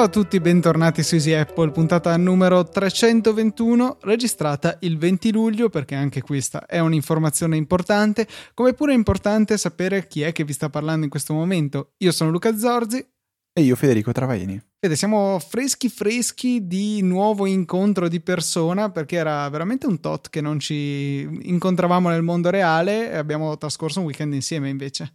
Ciao a tutti, bentornati su Easy Apple, puntata numero 321, registrata il 20 luglio perché anche questa è un'informazione importante, come pure è importante sapere chi è che vi sta parlando in questo momento. Io sono Luca Zorzi. E io Federico Travaini. Vede, siamo freschi freschi di nuovo incontro di persona perché era veramente un tot che non ci incontravamo nel mondo reale e abbiamo trascorso un weekend insieme invece.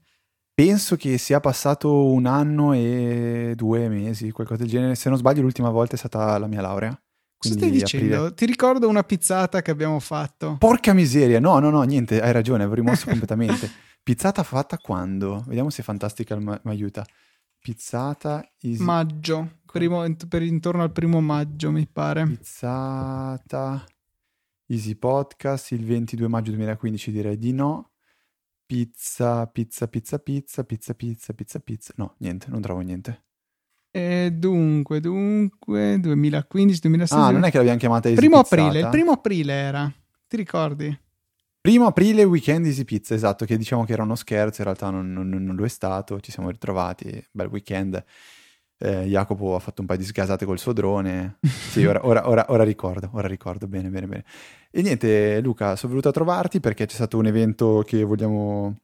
Penso che sia passato un anno e due mesi, qualcosa del genere. Se non sbaglio, l'ultima volta è stata la mia laurea. Cosa stai dicendo? Aprile. Ti ricordo una pizzata che abbiamo fatto. Porca miseria, no, no, no, niente, hai ragione, avevo rimosso completamente. Pizzata fatta quando? Vediamo se Fantastica mi aiuta. Pizzata easy... Maggio, primo, per intorno al primo maggio mi pare. Pizzata Easy Podcast il 22 maggio 2015 direi di no. Pizza, pizza, pizza, pizza, pizza, pizza, pizza, pizza. No, niente, non trovo niente. E dunque, dunque, 2015-2016. Ah, non è che l'abbiamo chiamata Easy Primo Pizzata. aprile, il primo aprile era. Ti ricordi? Primo aprile, weekend Easy Pizza, esatto, che diciamo che era uno scherzo, in realtà non, non, non lo è stato, ci siamo ritrovati, bel weekend. Eh, Jacopo ha fatto un paio di sgasate col suo drone. Sì, ora, ora, ora, ora, ricordo, ora ricordo, bene, bene, bene. E niente, Luca, sono venuto a trovarti perché c'è stato un evento che vogliamo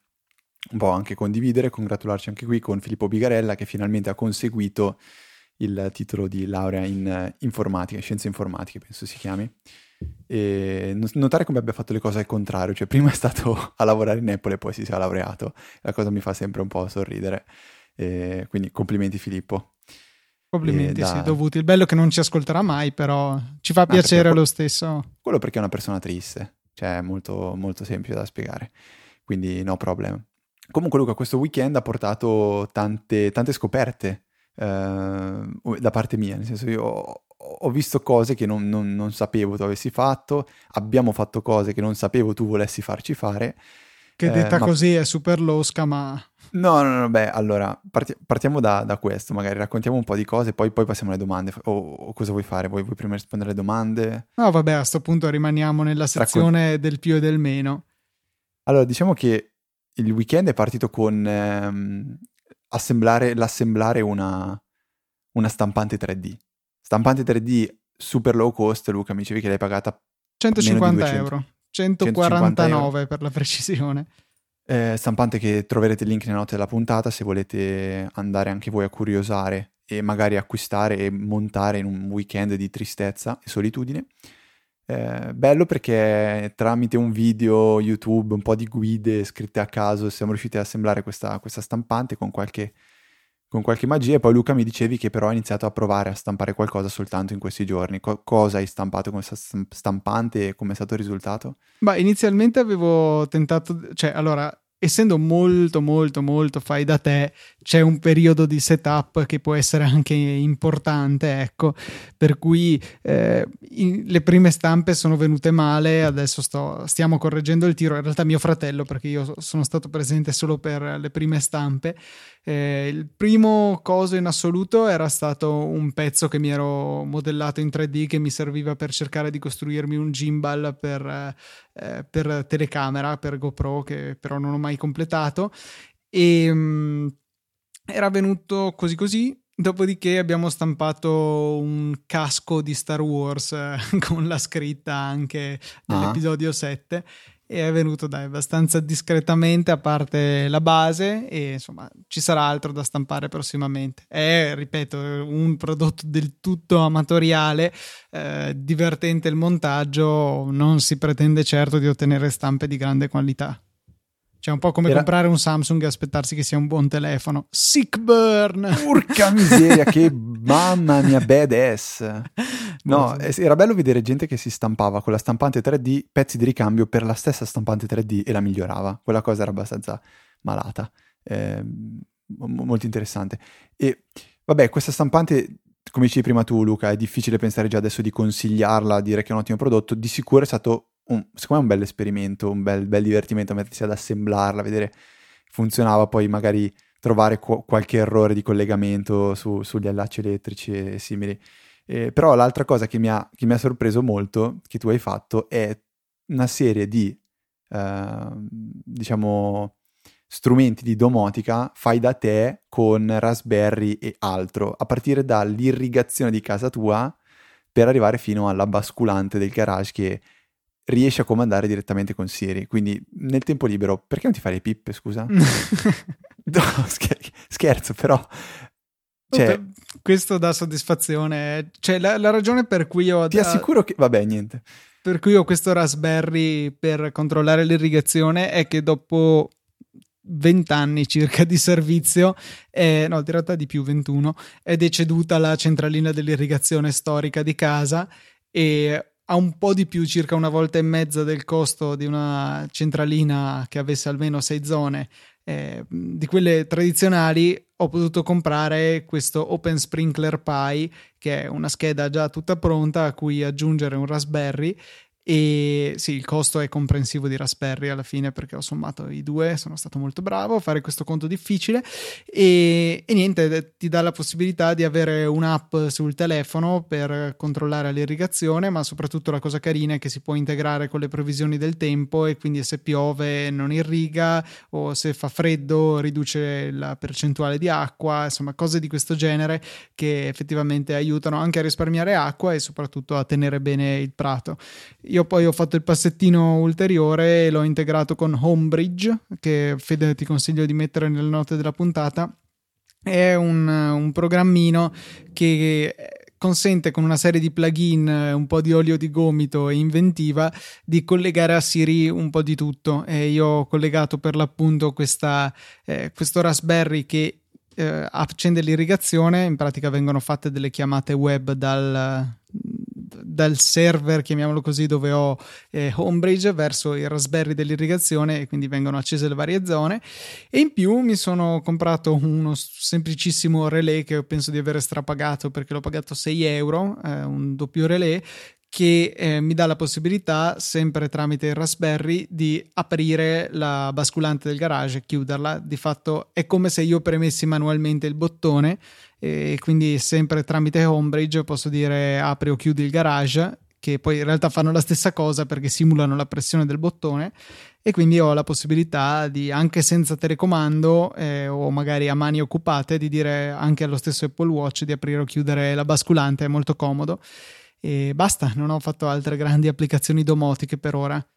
un po' anche condividere, congratularci anche qui con Filippo Bigarella che finalmente ha conseguito il titolo di laurea in informatica, scienze informatiche, penso si chiami. E notare come abbia fatto le cose al contrario, cioè prima è stato a lavorare in Apple e poi si sia laureato, la cosa mi fa sempre un po' sorridere. E quindi complimenti Filippo. Complimenti, da... sì, dovuti. Il bello è che non ci ascolterà mai, però ci fa piacere quello, lo stesso. Quello perché è una persona triste, cioè è molto, molto semplice da spiegare, quindi no problem. Comunque Luca, questo weekend ha portato tante, tante scoperte eh, da parte mia, nel senso io ho, ho visto cose che non, non, non, sapevo tu avessi fatto, abbiamo fatto cose che non sapevo tu volessi farci fare. Che detta eh, ma... così è super losca, ma No, no, no, beh, allora parti- partiamo da, da, questo, magari raccontiamo un po' di cose, poi, poi passiamo alle domande. O, o, cosa vuoi fare? Vuoi, vuoi, prima rispondere alle domande? No, vabbè, a questo punto rimaniamo nella sezione Raccon- del più e del meno. Allora, diciamo che il weekend è partito con ehm, assemblare, l'assemblare una, una stampante 3D. Stampante 3D super low cost, Luca, mi dicevi che l'hai pagata 150 euro. 149 euro. per la precisione. Eh, stampante che troverete il link nelle note della puntata se volete andare anche voi a curiosare e magari acquistare e montare in un weekend di tristezza e solitudine. Eh, bello perché tramite un video YouTube, un po' di guide scritte a caso, siamo riusciti ad assemblare questa, questa stampante con qualche, con qualche, magia. E poi Luca mi dicevi che però ha iniziato a provare a stampare qualcosa soltanto in questi giorni. Co- cosa hai stampato questa stampante e come è stato il risultato? Beh, inizialmente avevo tentato, cioè allora essendo molto molto molto fai da te c'è un periodo di setup che può essere anche importante ecco per cui eh, in, le prime stampe sono venute male adesso sto, stiamo correggendo il tiro in realtà mio fratello perché io sono stato presente solo per le prime stampe eh, il primo coso in assoluto era stato un pezzo che mi ero modellato in 3D che mi serviva per cercare di costruirmi un gimbal per, eh, per telecamera, per GoPro, che però non ho mai completato. E um, era venuto così così. Dopodiché abbiamo stampato un casco di Star Wars eh, con la scritta anche dell'episodio uh-huh. 7 e è venuto dai abbastanza discretamente a parte la base e insomma ci sarà altro da stampare prossimamente. È ripeto un prodotto del tutto amatoriale eh, divertente il montaggio non si pretende certo di ottenere stampe di grande qualità cioè, un po' come Era... comprare un Samsung e aspettarsi che sia un buon telefono. Sick burn! Porca miseria, che mamma mia, badass! No, era bello vedere gente che si stampava con la stampante 3D pezzi di ricambio per la stessa stampante 3D e la migliorava. Quella cosa era abbastanza malata. Eh, molto interessante. E vabbè, questa stampante come dicevi prima tu, Luca, è difficile pensare già adesso di consigliarla, dire che è un ottimo prodotto. Di sicuro è stato un, secondo me un bel esperimento, un bel, bel divertimento mettersi ad assemblarla, vedere funzionava, poi magari trovare qu- qualche errore di collegamento su, sugli allacci elettrici e simili. Eh, però l'altra cosa che mi, ha, che mi, ha, sorpreso molto, che tu hai fatto, è una serie di, eh, diciamo, strumenti di domotica fai da te con Raspberry e altro, a partire dall'irrigazione di casa tua per arrivare fino alla basculante del garage che riesci a comandare direttamente con Siri. Quindi nel tempo libero, perché non ti fai le pippe, scusa? no, scherzo, però... Cioè, questo dà soddisfazione. Cioè, la, la, ragione per cui ho... Ti assicuro che... Vabbè, niente. Per cui ho questo Raspberry per controllare l'irrigazione è che dopo 20 anni circa di servizio, eh, no, in realtà di più 21, è deceduta la centralina dell'irrigazione storica di casa e ha un po' di più, circa una volta e mezza del costo di una centralina che avesse almeno 6 zone. Eh, di quelle tradizionali ho potuto comprare questo Open Sprinkler Pi che è una scheda già tutta pronta a cui aggiungere un Raspberry e sì, il costo è comprensivo di Raspberry alla fine perché ho sommato i due, sono stato molto bravo a fare questo conto difficile e, e niente, ti dà la possibilità di avere un'app sul telefono per controllare l'irrigazione, ma soprattutto la cosa carina è che si può integrare con le previsioni del tempo e quindi se piove non irriga o se fa freddo riduce la percentuale di acqua, insomma cose di questo genere che effettivamente aiutano anche a risparmiare acqua e soprattutto a tenere bene il prato. Io poi ho fatto il passettino ulteriore e l'ho integrato con Homebridge, che Fede ti consiglio di mettere nelle note della puntata. È un, un programmino che consente con una serie di plugin, un po' di olio di gomito e inventiva di collegare a Siri un po' di tutto. E io ho collegato per l'appunto questa, eh, questo Raspberry che eh, accende l'irrigazione, in pratica vengono fatte delle chiamate web dal, dal server, chiamiamolo così, dove ho eh, Homebridge verso il Raspberry dell'irrigazione e quindi vengono accese le varie zone. E in più mi sono comprato uno semplicissimo relay che penso di avere strapagato perché l'ho pagato 6 euro, eh, un doppio relay che eh, mi dà la possibilità, sempre tramite il Raspberry, di aprire la basculante del garage e chiuderla. Di fatto è come se io premessi manualmente il bottone e quindi sempre tramite Homebridge posso dire apri o chiudi il garage che poi in realtà fanno la stessa cosa perché simulano la pressione del bottone. E quindi ho la possibilità di anche senza telecomando eh, o magari a mani occupate di dire anche allo stesso Apple Watch di aprire o chiudere la basculante è molto comodo. E basta non ho fatto altre grandi applicazioni domotiche per ora.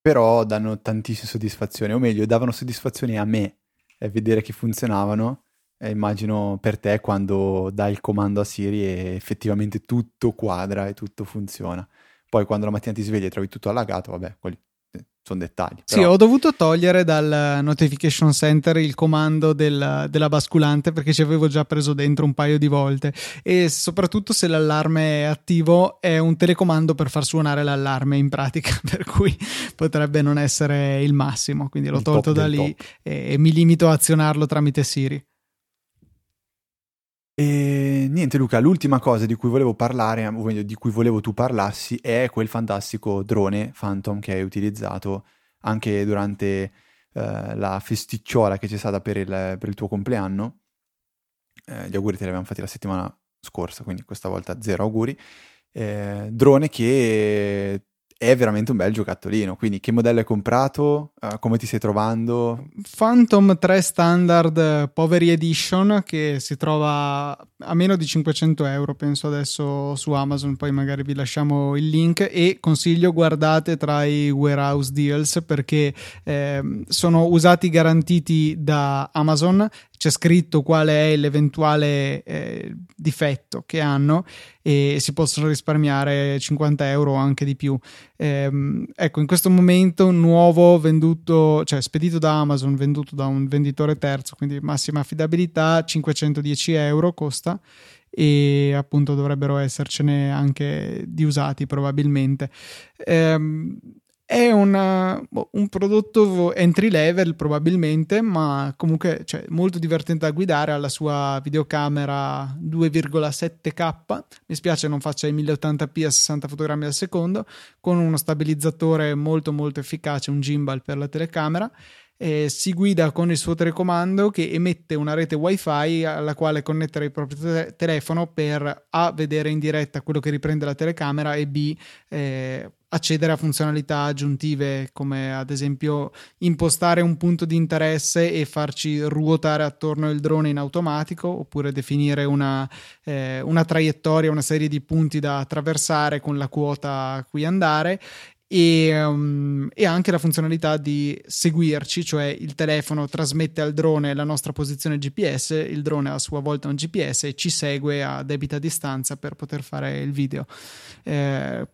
Però danno tantissime soddisfazioni o meglio davano soddisfazioni a me e vedere che funzionavano eh, immagino per te quando dai il comando a Siri e effettivamente tutto quadra e tutto funziona. Poi quando la mattina ti svegli e trovi tutto allagato, vabbè, quelli eh, sono dettagli. Però... Sì, ho dovuto togliere dal notification center il comando del, della basculante perché ci avevo già preso dentro un paio di volte e soprattutto se l'allarme è attivo è un telecomando per far suonare l'allarme in pratica, per cui potrebbe non essere il massimo, quindi l'ho il tolto da lì e, e mi limito a azionarlo tramite Siri. E niente Luca, l'ultima cosa di cui volevo parlare, o meglio di cui volevo tu parlassi, è quel fantastico drone Phantom che hai utilizzato anche durante eh, la festicciola che c'è stata per il, per il tuo compleanno. Eh, gli auguri te li abbiamo fatti la settimana scorsa, quindi questa volta zero auguri. Eh, drone che è veramente un bel giocattolino. Quindi, che modello hai comprato? Uh, come ti stai trovando? Phantom 3 Standard Poveri Edition che si trova a meno di 500 euro, penso adesso su Amazon. Poi magari vi lasciamo il link. E consiglio guardate tra i warehouse deals perché eh, sono usati garantiti da Amazon c'è scritto qual è l'eventuale eh, difetto che hanno e si possono risparmiare 50 euro o anche di più. Ehm, ecco, in questo momento nuovo venduto, cioè spedito da Amazon, venduto da un venditore terzo, quindi massima affidabilità, 510 euro costa e appunto dovrebbero essercene anche di usati probabilmente. Ehm, è una, boh, un prodotto entry level probabilmente, ma comunque cioè, molto divertente da guidare. Ha la sua videocamera 2,7K. Mi spiace non faccia i 1080p a 60 fotogrammi al secondo, con uno stabilizzatore molto molto efficace, un gimbal per la telecamera. eh, si guida con il suo telecomando che emette una rete wifi alla quale connettere il proprio te- telefono per A vedere in diretta quello che riprende la telecamera e B eh, accedere a funzionalità aggiuntive come ad esempio impostare un punto di interesse e farci ruotare attorno il drone in automatico oppure definire una, eh, una traiettoria, una serie di punti da attraversare con la quota a cui andare e, um, e, anche la funzionalità di seguirci, cioè il telefono trasmette al drone la nostra posizione GPS, il drone a sua volta un GPS e ci segue a debita distanza per poter fare il video. Eh,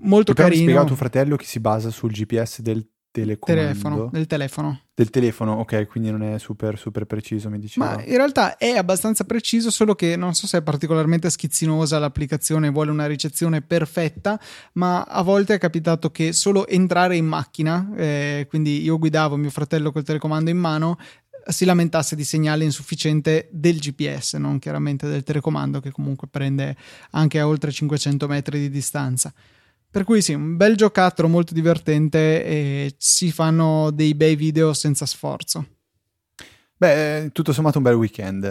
molto e carino. spiegato a tuo fratello che si basa sul GPS del telefono. Del telefono. Del telefono, ok, quindi non è super, super preciso, mi diceva. Ma in realtà è abbastanza preciso, solo che non so se è particolarmente schizzinosa l'applicazione, vuole una ricezione perfetta, ma a volte è capitato che solo entrare in macchina, eh, quindi io guidavo mio fratello col telecomando in mano, si lamentasse di segnale insufficiente del GPS, non chiaramente del telecomando che comunque prende anche a oltre 500 metri di distanza. Per cui sì, un bel giocattolo molto divertente e si fanno dei bei video senza sforzo. Beh, tutto sommato un bel weekend.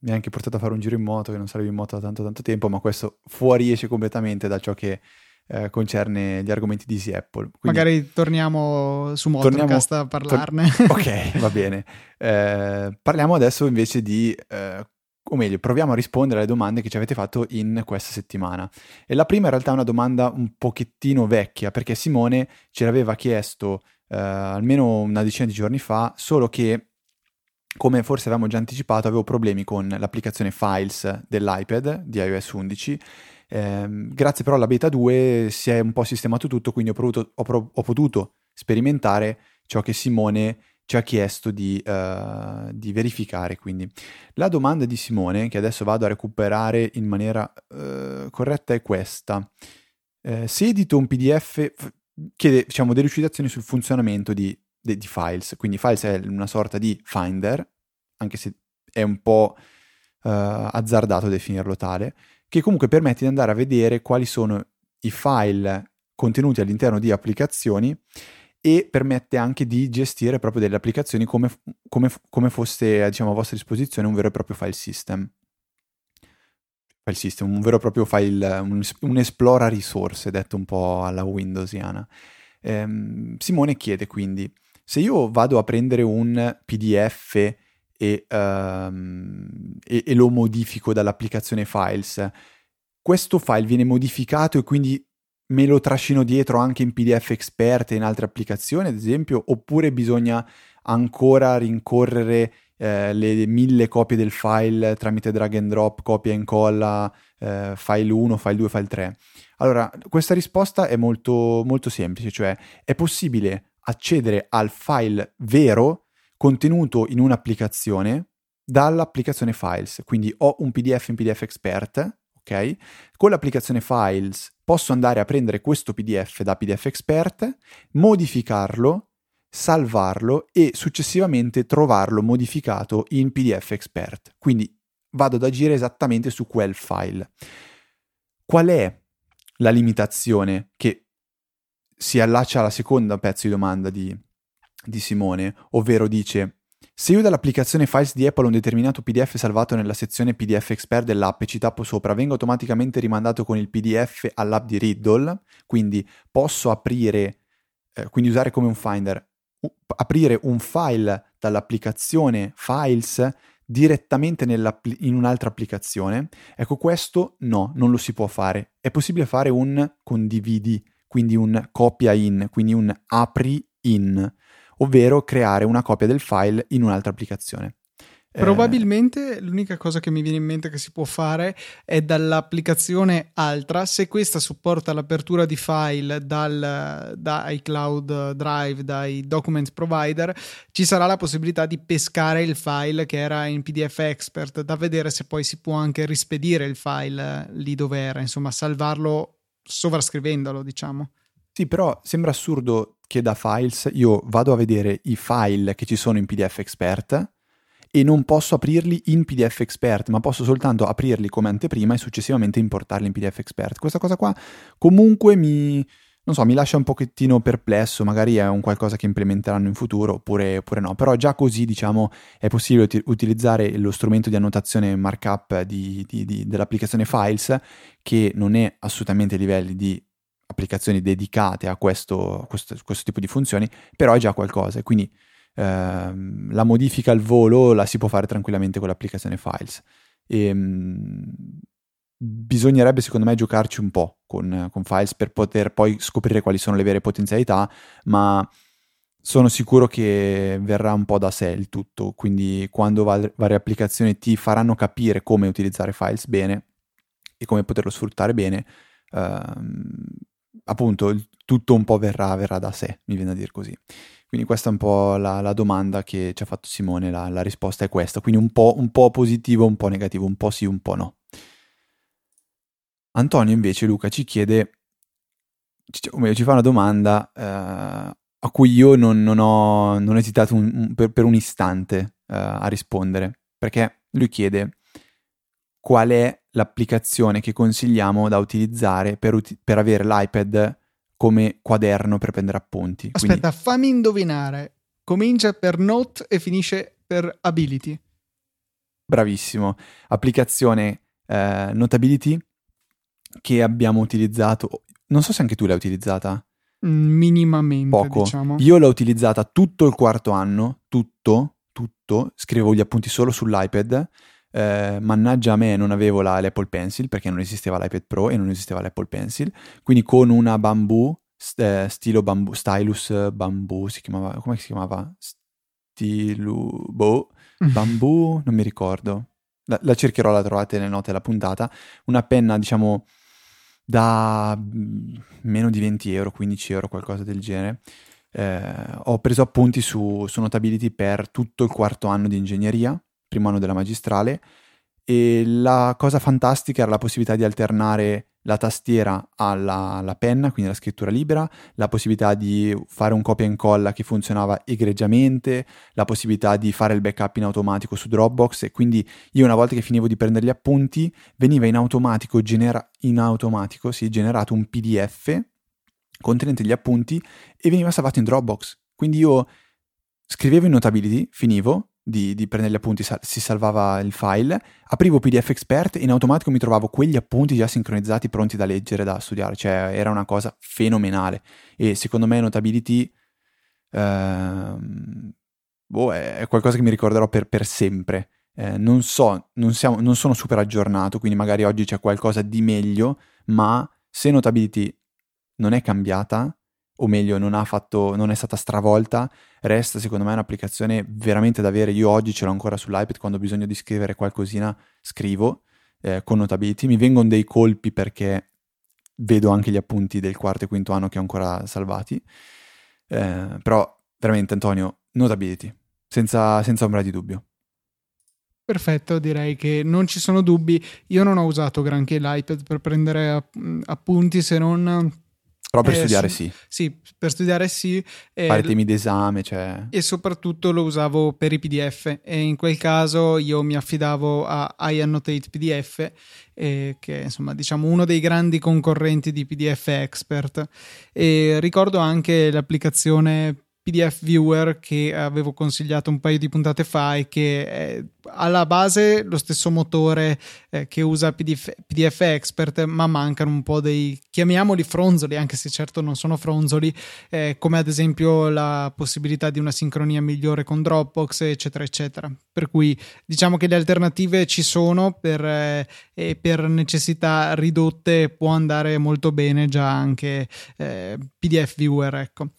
Mi ha anche portato a fare un giro in moto, che non sarebbe in moto da tanto tanto tempo, ma questo fuoriesce completamente da ciò che eh, concerne gli argomenti di Easy Apple. Quindi, Magari torniamo su Motorcast torniamo, a parlarne. Tor- ok, va bene. Eh, parliamo adesso invece di eh, o meglio, proviamo a rispondere alle domande che ci avete fatto in questa settimana. E la prima in realtà è una domanda un pochettino vecchia, perché Simone ce l'aveva chiesto eh, almeno una decina di giorni fa, solo che, come forse avevamo già anticipato, avevo problemi con l'applicazione Files dell'iPad di iOS 11. Eh, grazie però alla beta 2 si è un po' sistemato tutto, quindi ho, provuto, ho, pro- ho potuto sperimentare ciò che Simone ci ha chiesto di, uh, di, verificare. Quindi la domanda di Simone, che adesso vado a recuperare in maniera uh, corretta, è questa. Uh, se edito un PDF, chiede diciamo, delucidazioni sul funzionamento di, di, di, Files. Quindi Files è una sorta di Finder, anche se è un po' azzardato definirlo tale, che comunque permette di andare a vedere quali sono i file contenuti all'interno di applicazioni e permette anche di gestire proprio delle applicazioni come, come, come fosse diciamo, a vostra disposizione un vero e proprio file system. File system, un vero e proprio file, un, un esplora risorse, detto un po' alla Windowsiana. Ehm, Simone chiede quindi, se io vado a prendere un PDF e, um, e, e lo modifico dall'applicazione Files, questo file viene modificato e quindi me lo trascino dietro anche in PDF Expert e in altre applicazioni, ad esempio, oppure bisogna ancora rincorrere eh, le mille copie del file tramite drag and drop, copia e incolla, eh, file 1, file 2, file 3? Allora, questa risposta è molto, molto semplice, cioè è possibile accedere al file vero contenuto in un'applicazione dall'applicazione Files. Quindi ho un PDF in PDF Expert, ok? Con l'applicazione Files posso andare a prendere questo PDF da PDF Expert, modificarlo, salvarlo e successivamente trovarlo modificato in PDF Expert. Quindi vado ad agire esattamente su quel file. Qual è la limitazione che si allaccia alla seconda pezzo di domanda di, di Simone, ovvero dice se io dall'applicazione Files di Apple un determinato PDF salvato nella sezione PDF Expert dell'app e ci tappo sopra, vengo automaticamente rimandato con il PDF all'app di Riddle, quindi posso aprire, eh, quindi usare come un finder, uh, aprire un file dall'applicazione Files direttamente in un'altra applicazione. Ecco, questo no, non lo si può fare. È possibile fare un condividi, quindi un copia in, quindi un apri in ovvero creare una copia del file in un'altra applicazione. Eh, Probabilmente l'unica cosa che mi viene in mente che si può fare è dall'applicazione Altra, se questa supporta l'apertura di file dal, da iCloud Drive, dai document provider, ci sarà la possibilità di pescare il file che era in PDF Expert, da vedere se poi si può anche rispedire il file lì dove era, insomma salvarlo sovrascrivendolo, diciamo. Sì, però sembra assurdo che da files io vado a vedere i file che ci sono in PDF Expert e non posso aprirli in PDF Expert, ma posso soltanto aprirli come anteprima e successivamente importarli in PDF Expert. Questa cosa qua comunque mi, so, mi lascia un pochettino perplesso, magari è un qualcosa che implementeranno in futuro oppure, oppure no, però già così diciamo è possibile ut- utilizzare lo strumento di annotazione markup di, di, di, dell'applicazione Files che non è assolutamente a livelli di applicazioni dedicate a questo, questo, questo tipo di funzioni, però è già qualcosa, quindi ehm, la modifica al volo la si può fare tranquillamente con l'applicazione Files. E, ehm, bisognerebbe secondo me giocarci un po' con, con, Files per poter poi scoprire quali sono le vere potenzialità, ma sono sicuro che verrà un po' da sé il tutto, quindi quando va- varie applicazioni ti faranno capire come utilizzare Files bene e come poterlo sfruttare bene, ehm, appunto il tutto un po' verrà, verrà, da sé, mi viene a dire così. Quindi questa è un po' la, la domanda che ci ha fatto Simone, la, la risposta è questa, quindi un po', un po' positivo, un po' negativo, un po' sì, un po' no. Antonio invece, Luca, ci chiede, ci fa una domanda eh, a cui io non, non, ho, non ho, esitato un, un, per, per, un istante eh, a rispondere, perché lui chiede qual è l'applicazione che consigliamo da utilizzare per, uti- per avere l'iPad come quaderno per prendere appunti. Aspetta, Quindi... fammi indovinare. Comincia per Note e finisce per Ability. Bravissimo. Applicazione eh, Notability che abbiamo utilizzato. Non so se anche tu l'hai utilizzata. Mm, minimamente, Poco. diciamo. Io l'ho utilizzata tutto il quarto anno, tutto, tutto. Scrivevo gli appunti solo sull'iPad. Eh, mannaggia a me non avevo la, l'Apple Pencil perché non esisteva l'iPad Pro e non esisteva l'Apple Pencil. Quindi con una bambù, eh, stilo bambù, stylus bambù, si chiamava, come si chiamava? Stilu, boh, bambù, non mi ricordo. La, la cercherò, la trovate nelle note della puntata. Una penna, diciamo, da mm, meno di 20 euro, 15 euro, qualcosa del genere. Eh, ho preso appunti su, su Notability per tutto il quarto anno di ingegneria, primo anno della magistrale, e la cosa fantastica era la possibilità di alternare la tastiera alla, alla, penna, quindi la scrittura libera, la possibilità di fare un copia e incolla che funzionava egregiamente, la possibilità di fare il backup in automatico su Dropbox e quindi io una volta che finivo di prendere gli appunti veniva in automatico, genera- in automatico sì, generato un PDF contenente gli appunti e veniva salvato in Dropbox. Quindi io scrivevo in Notability, finivo, di, di, prendere gli appunti, si salvava il file, aprivo PDF Expert e in automatico mi trovavo quegli appunti già sincronizzati, pronti da leggere, da studiare, cioè era una cosa fenomenale e secondo me Notability ehm, boh, è qualcosa che mi ricorderò per, per sempre. Eh, non so, non, siamo, non sono super aggiornato, quindi magari oggi c'è qualcosa di meglio, ma se Notability non è cambiata, o meglio non, fatto, non, è stata stravolta, resta secondo me un'applicazione veramente da avere. Io oggi ce l'ho ancora sull'iPad, quando ho bisogno di scrivere qualcosina scrivo eh, con Notability. Mi vengono dei colpi perché vedo anche gli appunti del quarto e quinto anno che ho ancora salvati. Eh, però veramente Antonio, Notability, senza, senza ombra di dubbio. Perfetto, direi che non ci sono dubbi. Io non ho usato granché l'iPad per prendere appunti se non però per eh, studiare su, sì. Sì, per studiare sì. Eh, Fare temi d'esame, cioè... E soprattutto lo usavo per i PDF e in quel caso io mi affidavo a iAnnotate PDF, eh, che è insomma diciamo uno dei grandi concorrenti di PDF Expert. E ricordo anche l'applicazione PDF Viewer che avevo consigliato un paio di puntate fa e che è alla base lo stesso motore eh, che usa PDF, PDF, Expert, ma mancano un po' dei chiamiamoli fronzoli, anche se certo non sono fronzoli, eh, come ad esempio la possibilità di una sincronia migliore con Dropbox, eccetera, eccetera. Per cui diciamo che le alternative ci sono per, eh, e per necessità ridotte può andare molto bene già anche eh, PDF Viewer, ecco.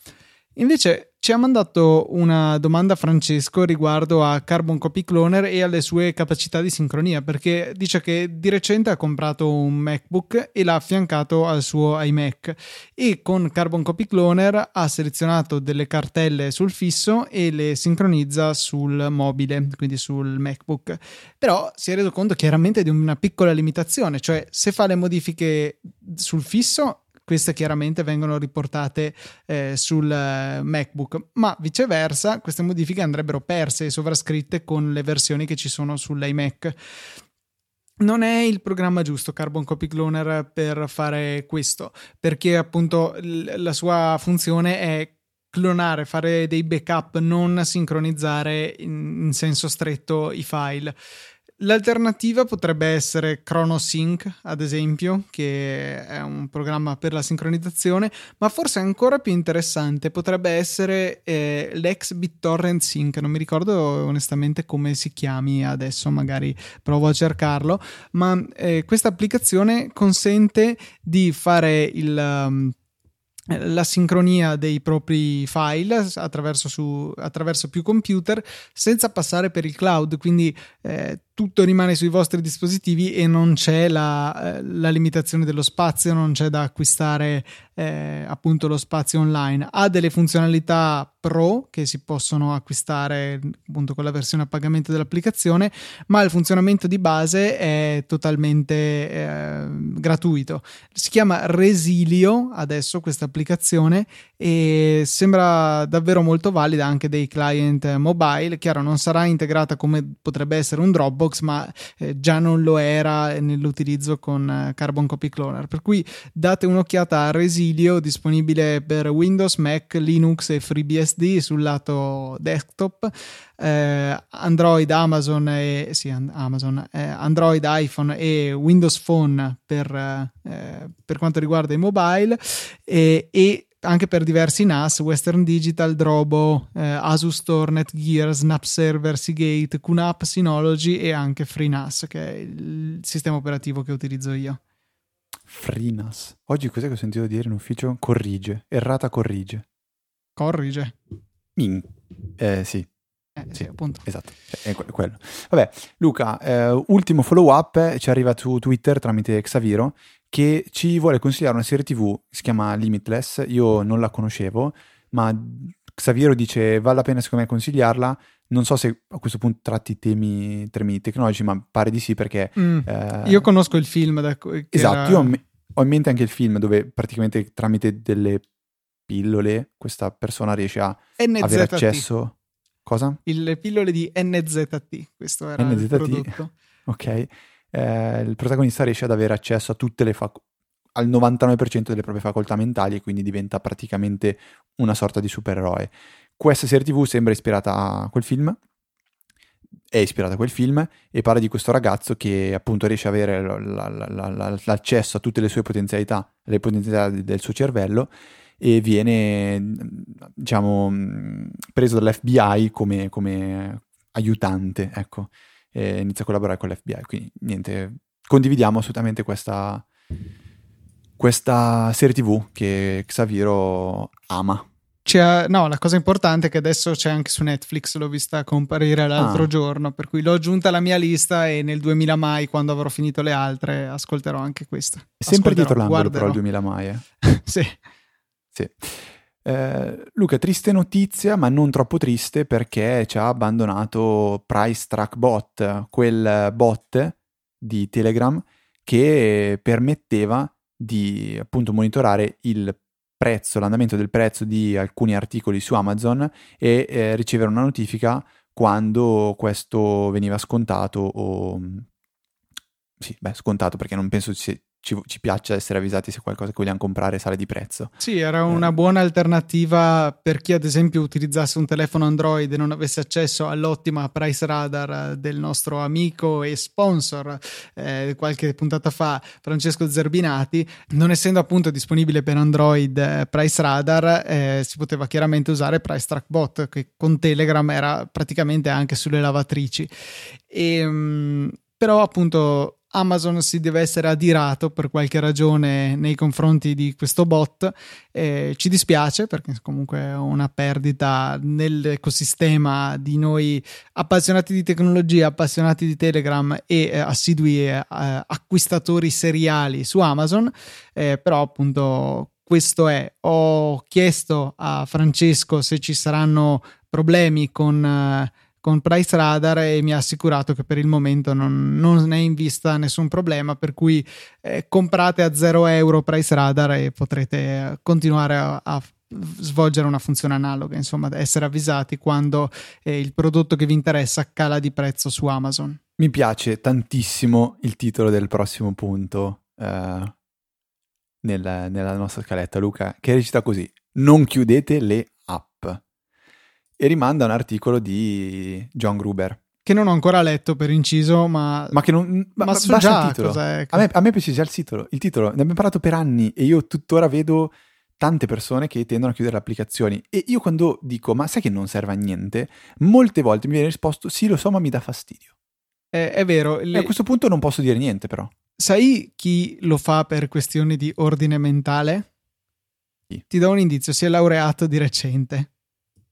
Invece ci ha mandato una domanda Francesco riguardo a Carbon Copy Cloner e alle sue capacità di sincronia, perché dice che di recente ha comprato un MacBook e l'ha affiancato al suo iMac e con Carbon Copy Cloner ha selezionato delle cartelle sul fisso e le sincronizza sul mobile, quindi sul MacBook. Però si è reso conto chiaramente di una piccola limitazione, cioè se fa le modifiche sul fisso queste chiaramente vengono riportate eh, sul eh, MacBook, ma viceversa queste modifiche andrebbero perse e sovrascritte con le versioni che ci sono sull'iMac. non è il programma giusto Carbon Copy Cloner per fare questo, perché appunto la sua funzione è clonare, fare dei backup, non sincronizzare in, in senso stretto i file. L'alternativa potrebbe essere ChronoSync, ad esempio, che è un programma per la sincronizzazione, ma forse ancora più interessante potrebbe essere eh, l'ex BitTorrent Sync. Non mi ricordo onestamente come si chiami adesso, magari provo a cercarlo, ma eh, questa applicazione consente di fare il. Um, la sincronia dei propri file attraverso, su, attraverso, più computer senza passare per il cloud, quindi eh, tutto rimane sui vostri dispositivi e non c'è la, eh, la limitazione dello spazio, non c'è da acquistare eh, appunto lo spazio online. Ha delle funzionalità pro che si possono acquistare appunto con la versione a pagamento dell'applicazione, ma il funzionamento di base è totalmente eh, gratuito. Si chiama Resilio adesso questa applicazione e sembra davvero molto valida anche dei client mobile. Chiaro, non sarà integrata come potrebbe essere un Dropbox Dropbox, ma eh, già non lo era nell'utilizzo con eh, Carbon Copy Cloner. Per cui date un'occhiata a Resilio, disponibile per Windows, Mac, Linux e FreeBSD sul lato desktop. Eh, Android, Amazon, e, sì, Amazon eh, Android, iPhone e Windows Phone per, eh, per quanto riguarda i mobile e, e anche per diversi NAS, Western Digital, Drobo, eh, Asus Store, Netgear, Snap Server, Seagate, QNAP, Synology e anche FreeNAS, che è il sistema operativo che utilizzo io. FreeNAS. Oggi cos'è che ho sentito dire in ufficio? Corrige. Errata corrige. Corrige. Min. Eh, sì. Eh, sì, appunto. Esatto, è quello. Vabbè, Luca, eh, ultimo follow up, ci arriva su Twitter tramite Xaviro che ci vuole consigliare una serie TV, si chiama Limitless, io non la conoscevo, ma Xaviero dice vale la pena secondo me consigliarla, non so se a questo punto tratti temi, temi tecnologici, ma pare di sì perché... Mm, eh, io conosco il film. Da, esatto, era... io ho, ho in mente anche il film dove praticamente tramite delle pillole questa persona riesce a NZT. avere accesso... Cosa? Il, le pillole di NZT, questo era NZT. il prodotto. Ok eh, il protagonista riesce ad avere accesso a tutte le facoltà al 99% delle proprie facoltà mentali e quindi diventa praticamente una sorta di supereroe. Questa serie TV sembra ispirata a quel film, è ispirata a quel film e parla di questo ragazzo che appunto riesce ad avere la, la, la, l'accesso a tutte le sue potenzialità, le potenzialità del suo cervello e viene diciamo preso dall'FBI come, come aiutante, ecco e inizia a collaborare con l'FBI. Quindi niente, condividiamo assolutamente questa, questa serie TV che Xaviro ama. C'è, no, la cosa importante è che adesso c'è anche su Netflix, l'ho vista comparire l'altro ah. giorno, per cui l'ho aggiunta alla mia lista e nel 2000 mai, quando avrò finito le altre, ascolterò anche questa. È sempre dietro l'angolo però il 2000 mai. Eh. sì. Sì. Eh, Luca, triste notizia, ma non troppo triste perché ci ha abbandonato Price Track Bot, quel bot di Telegram che permetteva di appunto monitorare il prezzo, l'andamento del prezzo di alcuni articoli su Amazon e eh, ricevere una notifica quando questo veniva scontato o sì, beh, scontato perché non penso ci, ci, ci, piaccia essere avvisati se qualcosa che vogliamo comprare sale di prezzo. Sì, era una eh. buona alternativa per chi ad esempio utilizzasse un telefono Android e non avesse accesso all'ottima price radar del nostro amico e sponsor eh, qualche puntata fa, Francesco Zerbinati. Non essendo appunto disponibile per Android eh, Price Radar, eh, si poteva chiaramente usare Price Track Bot che con Telegram era praticamente anche sulle lavatrici. E, mh, mm, però appunto Amazon si deve essere adirato per qualche ragione nei confronti di questo bot. Eh, ci dispiace perché comunque è una perdita nell'ecosistema di noi appassionati di tecnologia, appassionati di Telegram e eh, assidui eh, acquistatori seriali su Amazon. Eh, però appunto questo è. Ho chiesto a Francesco se ci saranno problemi con eh, con Price Radar e mi ha assicurato che per il momento non, non è in vista nessun problema, per cui eh, comprate a 0 euro Price Radar e potrete continuare a, a svolgere una funzione analoga, insomma, essere avvisati quando eh, il prodotto che vi interessa cala di prezzo su Amazon. Mi piace tantissimo il titolo del prossimo punto eh, nella, nella nostra scaletta, Luca, che recita così: Non chiudete le app. E rimanda a un articolo di John Gruber. Che non ho ancora letto per inciso, ma. Ma che non. Ma, ma so già il titolo. Cos'è. A me, a me piace già il titolo. Il titolo, ne abbiamo parlato per anni e io tuttora vedo tante persone che tendono a chiudere le applicazioni. E io quando dico, ma sai che non serve a niente, molte volte mi viene risposto, sì, lo so, ma mi dà fastidio. Eh, è vero. Le... A questo punto non posso dire niente, però. Sai chi lo fa per questioni di ordine mentale? Chi? Ti do un indizio, si è laureato di recente.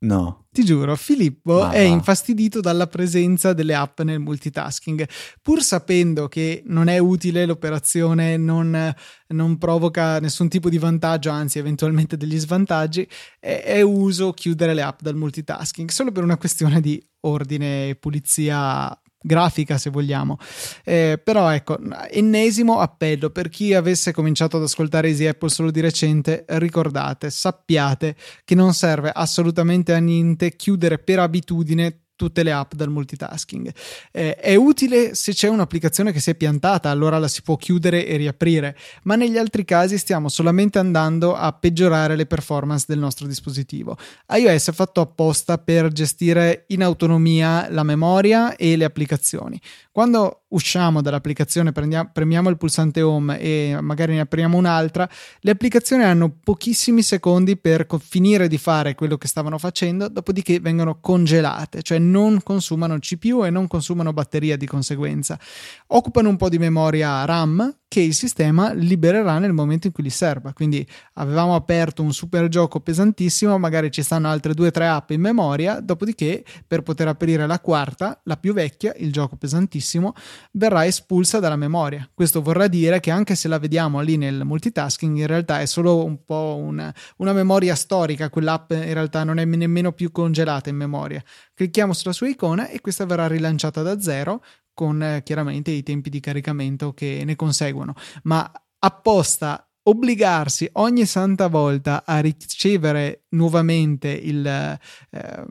No. Ti giuro, Filippo Ma è infastidito dalla presenza delle app nel multitasking, pur sapendo che non è utile l'operazione, non, non provoca nessun tipo di vantaggio, anzi eventualmente degli svantaggi, è, è uso chiudere le app dal multitasking, solo per una questione di ordine e pulizia grafica se vogliamo. Eh, però ecco, ennesimo appello per chi avesse cominciato ad ascoltare Easy Apple solo di recente, ricordate, sappiate che non serve assolutamente a niente chiudere per abitudine tutte le app dal multitasking. Eh, è utile se c'è un'applicazione che si è piantata, allora la si può chiudere e riaprire, ma negli altri casi stiamo solamente andando a peggiorare le performance del nostro dispositivo. iOS è fatto apposta per gestire in autonomia la memoria e le applicazioni. Quando usciamo dall'applicazione, prendiamo, premiamo il pulsante home e magari ne apriamo un'altra, le applicazioni hanno pochissimi secondi per co- finire di fare quello che stavano facendo, dopodiché vengono congelate, cioè non consumano CPU e non consumano batteria di conseguenza. Occupano un po' di memoria RAM che il sistema libererà nel momento in cui li serva. Quindi avevamo aperto un super gioco pesantissimo, magari ci stanno altre due o tre app in memoria, dopodiché per poter aprire la quarta, la più vecchia, il gioco pesantissimo, verrà espulsa dalla memoria. Questo vorrà dire che anche se la vediamo lì nel multitasking, in realtà è solo un po' una, una memoria storica, quell'app in realtà non è nemmeno più congelata in memoria. Clicchiamo sulla sua icona e questa verrà rilanciata da zero con eh, chiaramente i tempi di caricamento che ne conseguono, ma apposta obbligarsi ogni santa volta a ricevere nuovamente il, eh,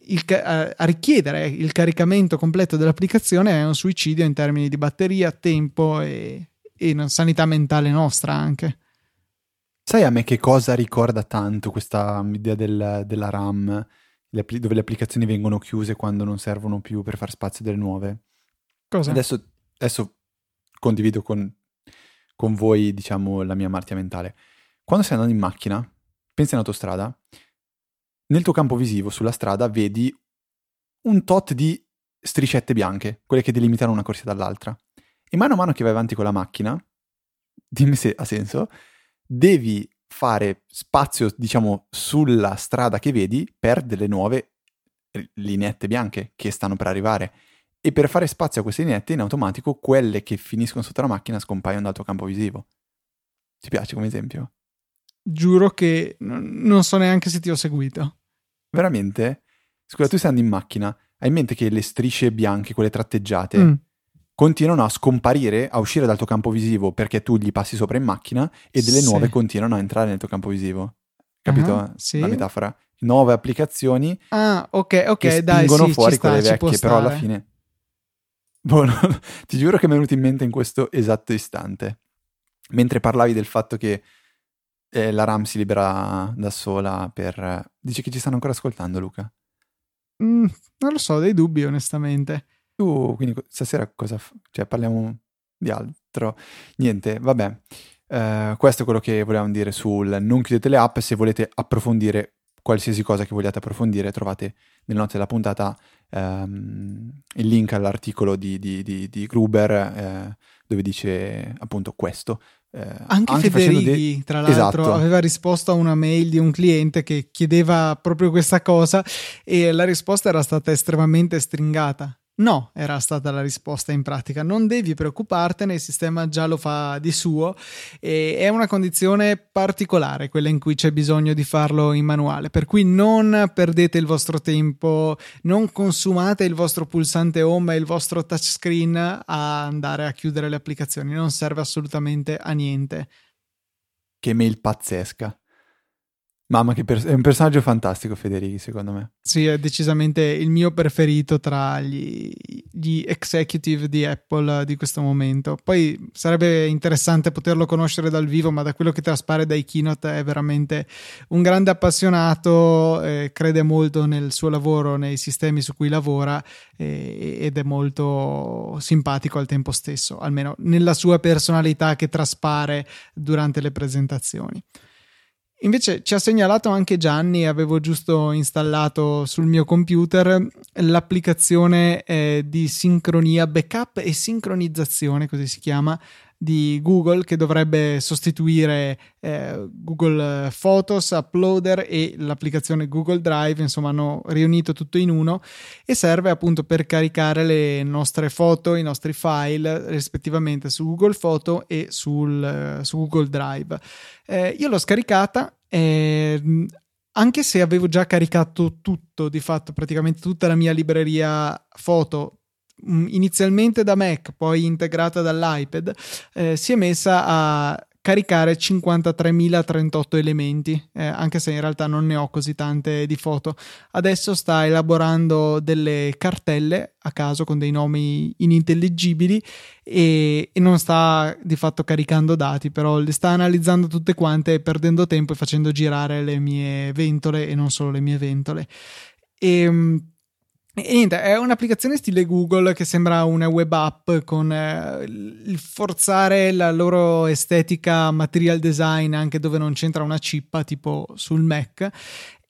il, a richiedere il caricamento completo dell'applicazione è un suicidio in termini di batteria, tempo e, e sanità mentale nostra anche. Sai a me che cosa ricorda tanto questa idea del, della RAM, dove le applicazioni vengono chiuse quando non servono più per far spazio delle nuove? Cosa? Adesso, adesso condivido con, con, voi, diciamo, la mia martia mentale. Quando stai andando in macchina, pensi in autostrada, nel tuo campo visivo sulla strada vedi un tot di striscette bianche, quelle che delimitano una corsia dall'altra. E mano a mano che vai avanti con la macchina, dimmi se ha senso, devi fare spazio, diciamo, sulla strada che vedi per delle nuove lineette bianche che stanno per arrivare e per fare spazio a queste lineette in automatico quelle che finiscono sotto la macchina scompaiono dal tuo campo visivo. Ti piace come esempio? Giuro che non so neanche se ti ho seguito. Veramente? Scusa, tu stai andando in macchina, hai in mente che le strisce bianche, quelle tratteggiate, mm. continuano a scomparire, a uscire dal tuo campo visivo perché tu gli passi sopra in macchina e delle sì. nuove continuano a entrare nel tuo campo visivo. Capito uh-huh, sì. la metafora? Nuove applicazioni ah, ok, ok, che dai, spingono sì, fuori sta, quelle vecchie, però alla fine Boh, no, ti giuro che mi è venuto in mente in questo esatto istante. Mentre parlavi del fatto che eh, la RAM si libera da sola per... Dici che ci stanno ancora ascoltando, Luca? Mm, non lo so, ho dei dubbi onestamente. Tu, quindi stasera cosa... F- cioè, parliamo di altro. Niente, vabbè. Uh, questo è quello che volevamo dire sul non chiudete le app. Se volete approfondire qualsiasi cosa che vogliate approfondire, trovate nelle note della puntata ehm, il link all'articolo di, di, di, di Gruber eh, dove dice appunto questo. Eh, anche, anche Federighi, de... tra l'altro, esatto. aveva risposto a una mail di un cliente che chiedeva proprio questa cosa e la risposta era stata estremamente stringata. No, era stata la risposta in pratica. Non devi preoccupartene, il sistema già lo fa di suo e è una condizione particolare quella in cui c'è bisogno di farlo in manuale. Per cui non perdete il vostro tempo, non consumate il vostro pulsante home e il vostro touchscreen a andare a chiudere le applicazioni, non serve assolutamente a niente. Che mail pazzesca. Mamma, che pers- è un personaggio fantastico, Federici, secondo me. Sì, è decisamente il mio preferito tra gli, gli, executive di Apple di questo momento. Poi sarebbe interessante poterlo conoscere dal vivo, ma da quello che traspare dai keynote è veramente un grande appassionato, eh, crede molto nel suo lavoro, nei sistemi su cui lavora eh, ed è molto simpatico al tempo stesso, almeno nella sua personalità che traspare durante le presentazioni. Invece ci ha segnalato anche Gianni, avevo giusto installato sul mio computer l'applicazione eh, di sincronia, backup e sincronizzazione, così si chiama, di Google che dovrebbe sostituire eh, Google Photos, Uploader e l'applicazione Google Drive, insomma hanno riunito tutto in uno e serve appunto per caricare le nostre foto, i nostri file rispettivamente su Google Photo e sul, su Google Drive. Eh, io l'ho scaricata. Eh, anche se avevo già caricato tutto, di fatto praticamente tutta la mia libreria foto inizialmente da Mac, poi integrata dall'iPad, eh, si è messa a caricare 53.038 elementi, eh, anche se in realtà non ne ho così tante di foto. Adesso sta elaborando delle cartelle a caso con dei nomi inintelligibili e, e non sta di fatto caricando dati, però le sta analizzando tutte quante, perdendo tempo e facendo girare le mie ventole e non solo le mie ventole. E ehm, e niente, è un'applicazione stile Google che sembra una web app con eh, il forzare la loro estetica material design anche dove non c'entra una cippa, tipo sul Mac,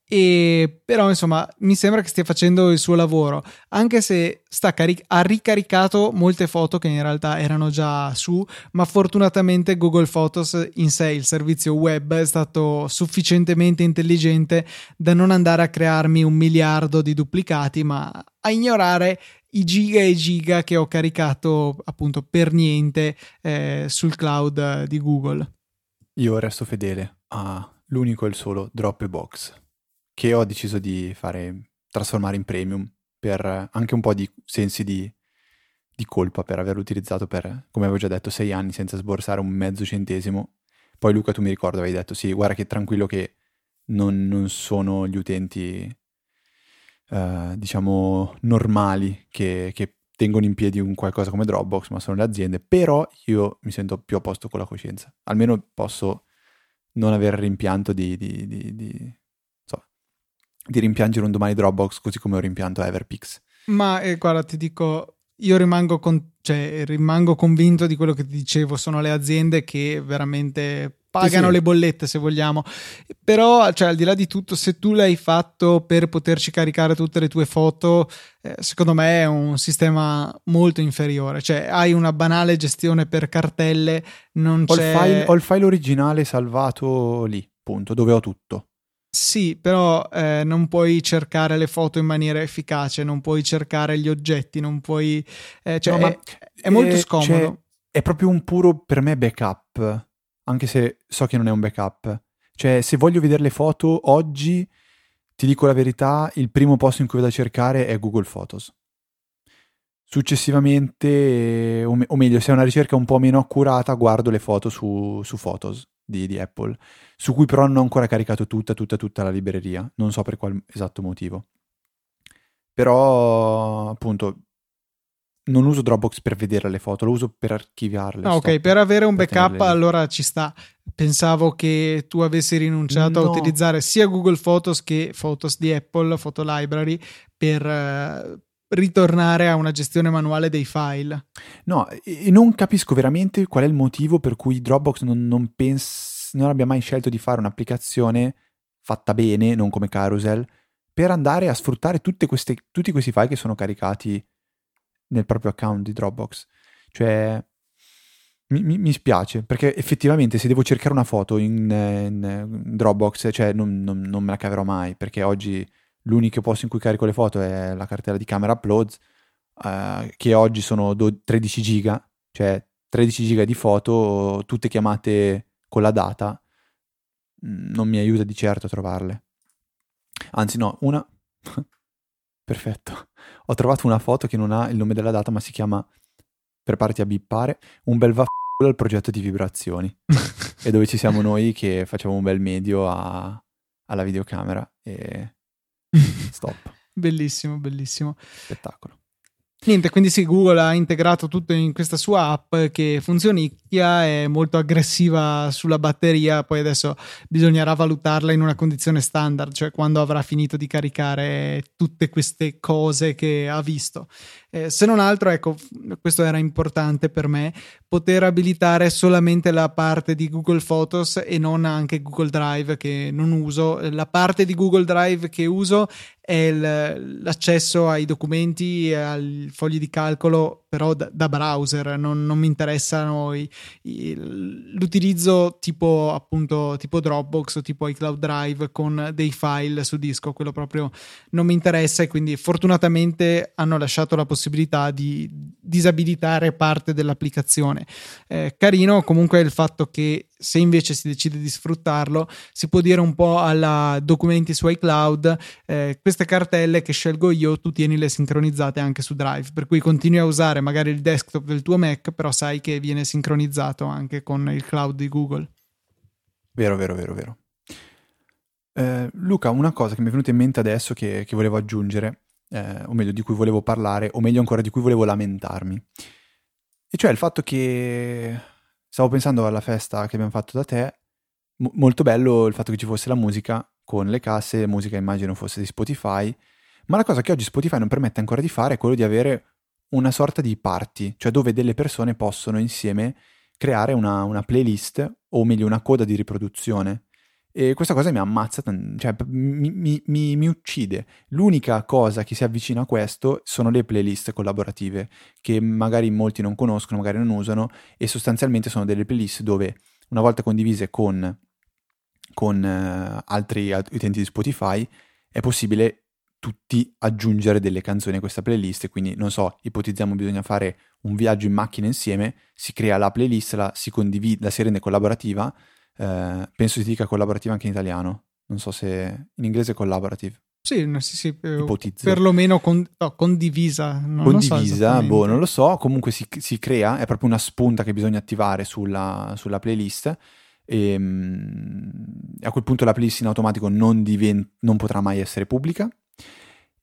e però insomma mi sembra che stia facendo il suo lavoro anche se caric- ha ricaricato molte foto che in realtà erano già su ma fortunatamente Google Photos in sé il servizio web è stato sufficientemente intelligente da non andare a crearmi un miliardo di duplicati ma a ignorare i giga e giga che ho caricato appunto per niente eh, sul cloud di Google. Io resto fedele all'unico e il solo Dropbox che ho deciso di fare, trasformare in premium per anche un po' di sensi di, di colpa per averlo utilizzato per, come avevo già detto, sei anni senza sborsare un mezzo centesimo. Poi Luca tu mi ricordo avevi detto sì, guarda che tranquillo che non, non sono gli utenti Uh, diciamo normali che, che, tengono in piedi un qualcosa come Dropbox, ma sono le aziende, però io mi sento più a posto con la coscienza. Almeno posso non avere rimpianto di, di, di, di rimpiangere un domani Dropbox così come ho rimpianto Everpix. Ma eh, guarda, ti dico, io rimango, con, cioè, rimango convinto di quello che ti dicevo, sono le aziende che veramente pagano sì, sì. le bollette se vogliamo però cioè, al di là di tutto se tu l'hai fatto per poterci caricare tutte le tue foto eh, secondo me è un sistema molto inferiore cioè hai una banale gestione per cartelle non ho c'è il file, ho il file originale salvato lì punto dove ho tutto sì, però eh, non puoi cercare le foto in maniera efficace, non puoi cercare gli oggetti, non puoi... Eh, cioè no, è, è, molto eh, scomodo. Cioè, è proprio un puro, per me, backup, anche se so che non è un backup. Cioè, se voglio vedere le foto oggi, ti dico la verità, il primo posto in cui vado a cercare è Google Photos. Successivamente, o, me- o meglio, se è una ricerca un po' meno accurata, guardo le foto su, su Photos di, di, Apple, su cui però non ho ancora caricato tutta, tutta, tutta la libreria, non so per quale esatto motivo. Però, appunto, non uso Dropbox per vedere le foto, lo uso per archiviarle. Ah, ok, per avere un per backup allora ci sta. Pensavo che tu avessi rinunciato no. a utilizzare sia Google Photos che Photos di Apple, Photo Library, per, uh, ritornare a una gestione manuale dei file. No, e non capisco veramente qual è il motivo per cui Dropbox non, non, pens- non abbia mai scelto di fare un'applicazione fatta bene, non come Carousel, per andare a sfruttare queste, tutti questi file che sono caricati nel proprio account di Dropbox. Cioè, mi, mi, mi spiace, perché effettivamente se devo cercare una foto in, in Dropbox, cioè non, non, non me la caverò mai, perché oggi l'unico posto in cui carico le foto è la cartella di camera uploads, uh, che oggi sono do- 13 giga, cioè 13 giga di foto, tutte chiamate con la data, mm, non mi aiuta di certo a trovarle. Anzi no, una... Perfetto. Ho trovato una foto che non ha il nome della data, ma si chiama, preparati a bippare, un bel vaffanculo al progetto di vibrazioni. e dove ci siamo noi che facciamo un bel medio a alla videocamera e stop. bellissimo, bellissimo. Spettacolo. Niente, quindi sì, Google ha integrato tutto in questa sua app che funzionicchia, è molto aggressiva sulla batteria, poi adesso bisognerà valutarla in una condizione standard, cioè quando avrà finito di caricare tutte queste cose che ha visto. Eh, se non altro, ecco, questo era importante per me, poter abilitare solamente la parte di Google Photos e non anche Google Drive che non uso. La parte di Google Drive che uso è l'accesso ai documenti e ai fogli di calcolo però da, da browser, non, non, mi interessano i, i, l'utilizzo tipo appunto tipo Dropbox o tipo iCloud Drive con dei file su disco, quello proprio non mi interessa e quindi fortunatamente hanno lasciato la possibilità di disabilitare parte dell'applicazione. Eh, carino comunque il fatto che se invece si decide di sfruttarlo, si può dire un po' alla documenti su iCloud, eh, queste cartelle che scelgo io, tu tienile sincronizzate anche su Drive, per cui continui a usare magari il desktop del tuo Mac, però sai che viene sincronizzato anche con il cloud di Google. Vero, vero, vero, vero. Eh, Luca, una cosa che mi è venuta in mente adesso che, che volevo aggiungere, eh, o meglio di cui volevo parlare, o meglio ancora di cui volevo lamentarmi, e cioè il fatto che stavo pensando alla festa che abbiamo fatto da te, m- molto bello il fatto che ci fosse la musica con le casse, musica immagino fosse di Spotify, ma la cosa che oggi Spotify non permette ancora di fare è quello di avere una sorta di party, cioè dove delle persone possono insieme creare una, una playlist o meglio una coda di riproduzione. E questa cosa mi ammazza, cioè mi, mi, mi, mi, uccide. L'unica cosa che si avvicina a questo sono le playlist collaborative, che magari molti non conoscono, magari non usano, e sostanzialmente sono delle playlist dove una volta condivise con, con uh, altri utenti di Spotify è possibile tutti aggiungere delle canzoni a questa playlist. Quindi, non so, ipotizziamo bisogna fare un viaggio in macchina insieme, si crea la playlist, la si condivide, la si rende collaborativa. Eh, penso si dica collaborativa anche in italiano. Non so se in inglese è collaborative. Sì, sì, sì, eh, Ipotizzo. perlomeno con, no, condivisa. Non condivisa, so boh, non lo so. Comunque si, si, crea, è proprio una spunta che bisogna attivare sulla, sulla playlist. E um, a quel punto la playlist in automatico non, divent- non potrà mai essere pubblica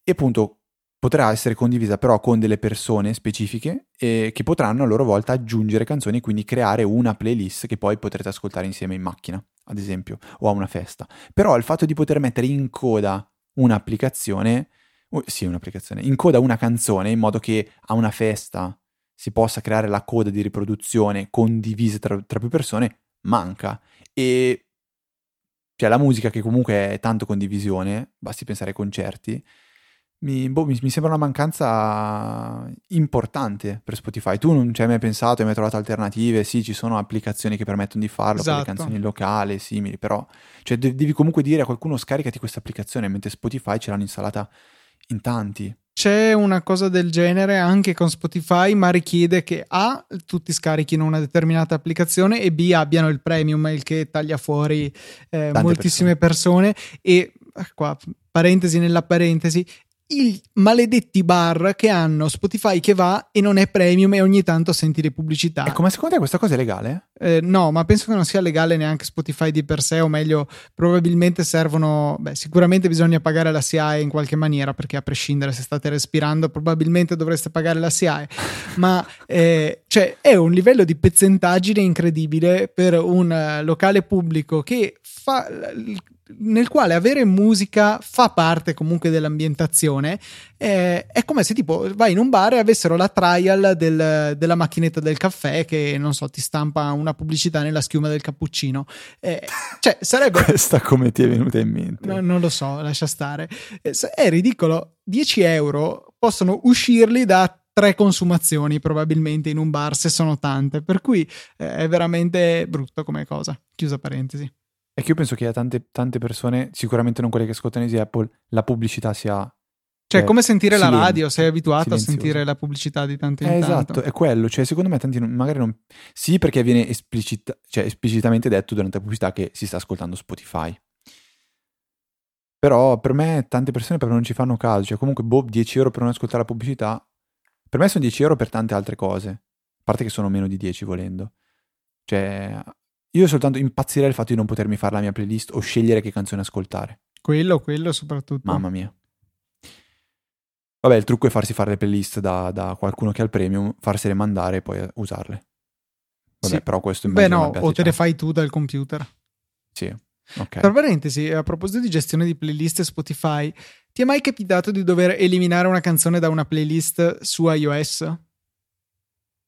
e appunto potrà essere condivisa però con delle persone specifiche eh, che potranno a loro volta aggiungere canzoni e quindi creare una playlist che poi potrete ascoltare insieme in macchina, ad esempio, o a una festa. Però il fatto di poter mettere in coda un'applicazione, oh, sì, un'applicazione, in coda una canzone in modo che a una festa si possa creare la coda di riproduzione condivisa tra, tra più persone, manca. E cioè la musica che comunque è tanto condivisione, basti pensare ai concerti, mi, boh, mi, mi, sembra una mancanza importante per Spotify. Tu non ci hai mai pensato, hai mai trovato alternative? Sì, ci sono applicazioni che permettono di farlo esatto. per le esatto. canzoni locali, simili, però cioè, de- devi comunque dire a qualcuno scaricati questa applicazione, mentre Spotify ce l'hanno installata in tanti. C'è una cosa del genere anche con Spotify, ma richiede che A, tutti scarichino una determinata applicazione e B, abbiano il premium, il che taglia fuori eh, moltissime persone. persone. E eh, qua, parentesi nella parentesi, i maledetti bar che hanno Spotify che va e non è premium e ogni tanto senti le pubblicità. E come secondo te questa cosa è legale? Eh, no, ma penso che non sia legale neanche Spotify di per sé, o meglio, probabilmente servono. Beh, sicuramente bisogna pagare la SIAE in qualche maniera, perché a prescindere se state respirando, probabilmente dovreste pagare la SIAE. ma eh, cioè, è un livello di pezzentaggine incredibile per un uh, locale pubblico che fa nel quale avere musica fa parte comunque dell'ambientazione. Eh, è come se tipo vai in un bar e avessero la trial del, della macchinetta del caffè che non so ti stampa una pubblicità nella schiuma del cappuccino. Eh, cioè sarebbe... Questa come ti è venuta in mente? No, non lo so, lascia stare. Eh, è ridicolo. 10 euro possono uscirli da tre consumazioni probabilmente in un bar se sono tante, per cui eh, è veramente brutto come cosa. Chiusa parentesi. È che io penso che a tante, tante persone, sicuramente non quelle che ascoltano Easy Apple, la pubblicità sia cioè, è come sentire silenzio, la radio, sei abituato silenzioso. a sentire la pubblicità di tanto in eh. Esatto, è quello. Cioè, secondo me tanti magari non... Sì, perché viene esplicita... cioè, esplicitamente detto durante la pubblicità che si sta ascoltando Spotify. Però per me tante persone proprio non ci fanno caso. Cioè, comunque, boh, 10 euro per non ascoltare la pubblicità. Per me sono 10 euro per tante altre cose. A parte che sono meno di 10 volendo. Cioè, io soltanto impazzirei il fatto di non potermi fare la mia playlist o scegliere che canzone ascoltare. Quello, quello soprattutto. Mamma mia. Vabbè, il trucco è farsi fare le playlist da, da qualcuno che ha il premium, farsele mandare e poi usarle. Vabbè, Sì. però questo Beh no, o te già. le fai tu dal computer. Sì, ok. Tra parentesi, a proposito di gestione di playlist Spotify, ti è mai capitato di dover eliminare una canzone da una playlist su iOS?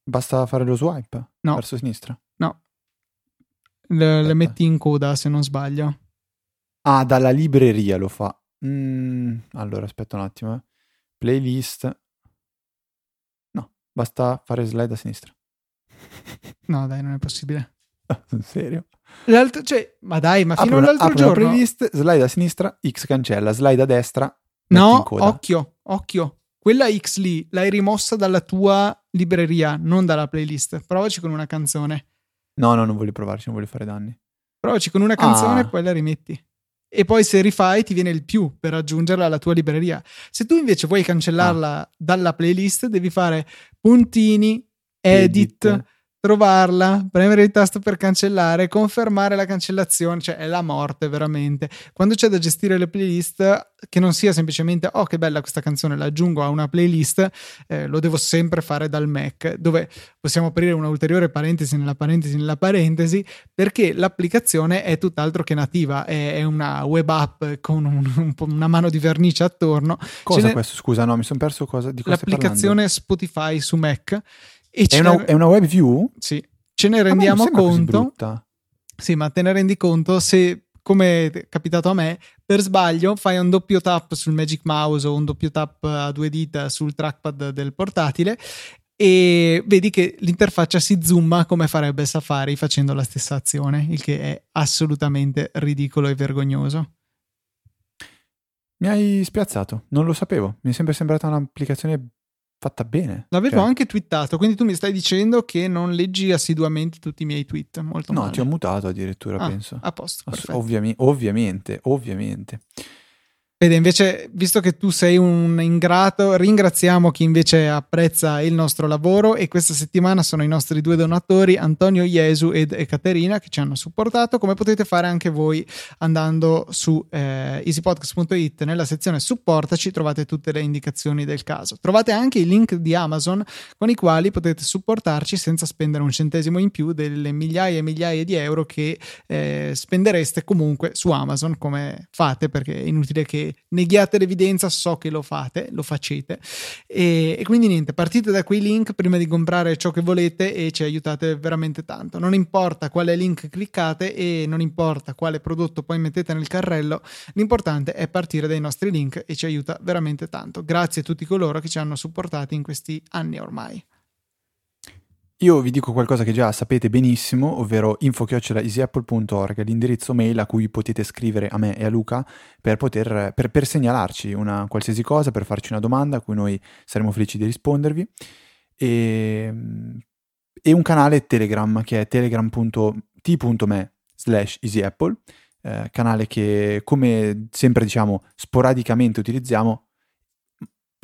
Basta fare lo swipe No. verso sinistra. Le, le metti in coda se non sbaglio. Ah, dalla libreria lo fa. Mm, allora, aspetta un attimo. eh. Playlist. No, basta fare slide a sinistra. No, dai, non è possibile. In serio? L'altro, cioè, ma dai, ma fino Apro all'altro apro giorno. playlist, slide a sinistra, X cancella, slide a destra, No, occhio, occhio. Quella X lì l'hai rimossa dalla tua libreria, non dalla playlist. Provaci con una canzone. No, no, non voglio provarci, non voglio fare danni. Provaci con una canzone Ah. e poi la rimetti. E poi se rifai ti viene il più per aggiungerla alla tua libreria. Se tu invece vuoi cancellarla Ah. dalla playlist, devi fare puntini, edit, Edit. Trovarla, premere il tasto per cancellare, confermare la cancellazione, cioè è la morte veramente. Quando c'è da gestire le playlist, che non sia semplicemente oh che bella questa canzone, la aggiungo a una playlist, eh, lo devo sempre fare dal Mac, dove possiamo aprire una ulteriore parentesi nella parentesi nella parentesi, perché l'applicazione è tutt'altro che nativa, è, è una web app con un- un una mano di vernice attorno. Cosa n'è- questo? Scusa, no, mi sono perso cosa di cosa L'applicazione Spotify su Mac. È una, ne- è una web view? sì, ce ne rendiamo conto. Sì, ma te ne rendi conto se, come è capitato a me, per sbaglio fai un doppio tap sul Magic Mouse o un doppio tap a due dita sul trackpad del portatile e vedi che l'interfaccia si zooma come farebbe Safari facendo la stessa azione, il che è assolutamente ridicolo e vergognoso. Mi hai spiazzato, non lo sapevo. Mi è sempre sembrata un'applicazione fatta bene. L'avevo Cioè, anche twittato, quindi tu mi stai dicendo che non leggi assiduamente tutti i miei tweet. Molto No, male. ti ho mutato addirittura, Ah, penso. A posto. Ass- ovviami- ovviamente, ovviamente. Vede, invece, visto che tu sei un ingrato, ringraziamo chi invece apprezza il nostro lavoro e questa settimana sono i nostri due donatori, Antonio Iesu ed Ekaterina, che ci hanno supportato, come potete fare anche voi andando su eh, easypodcast.it nella sezione supportaci, trovate tutte le indicazioni del caso. Trovate anche i link di Amazon con i quali potete supportarci senza spendere un centesimo in più delle migliaia e migliaia di euro che eh, spendereste comunque su Amazon come fate perché è inutile che neghiate l'evidenza so che lo fate lo facete. E, e quindi niente partite da quei link prima di comprare ciò che volete e ci aiutate veramente tanto. Non importa quale link cliccate e non importa quale prodotto poi mettete nel carrello l'importante è partire dai nostri link e ci aiuta veramente tanto. Grazie a tutti coloro che ci hanno supportati in questi anni ormai Io vi dico qualcosa che già sapete benissimo, ovvero info-easyapple.org, l'indirizzo mail a cui potete scrivere a me e a Luca per, poter, per, per segnalarci una qualsiasi cosa, per farci una domanda a cui noi saremo felici di rispondervi. E, e un canale Telegram che è telegram.t.me slash easyapple, eh, canale che come sempre diciamo sporadicamente utilizziamo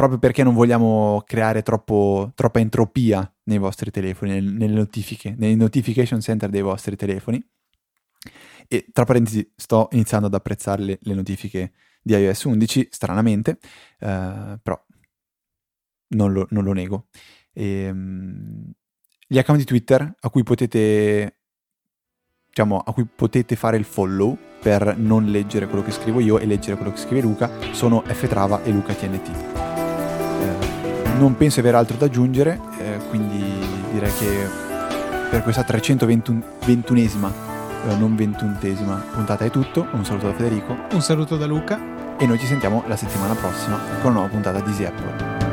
proprio perché non vogliamo creare troppo, troppa entropia nei vostri telefoni, nel- nelle notifiche, nei notification center dei vostri telefoni. E tra parentesi, sto iniziando ad apprezzare le, le notifiche di iOS 11, stranamente, eh, però non lo, non lo nego. Ehm, gli account di Twitter a cui potete diciamo a cui potete fare il follow per non leggere quello che scrivo io e leggere quello che scrive Luca sono ftrava e lucatnt non penso avere altro da aggiungere eh, quindi direi che per questa 321esima eh, non 21esima puntata è tutto. Un saluto da Federico. Un saluto da Luca. E noi ci sentiamo la settimana prossima con una nuova puntata di Easy Apple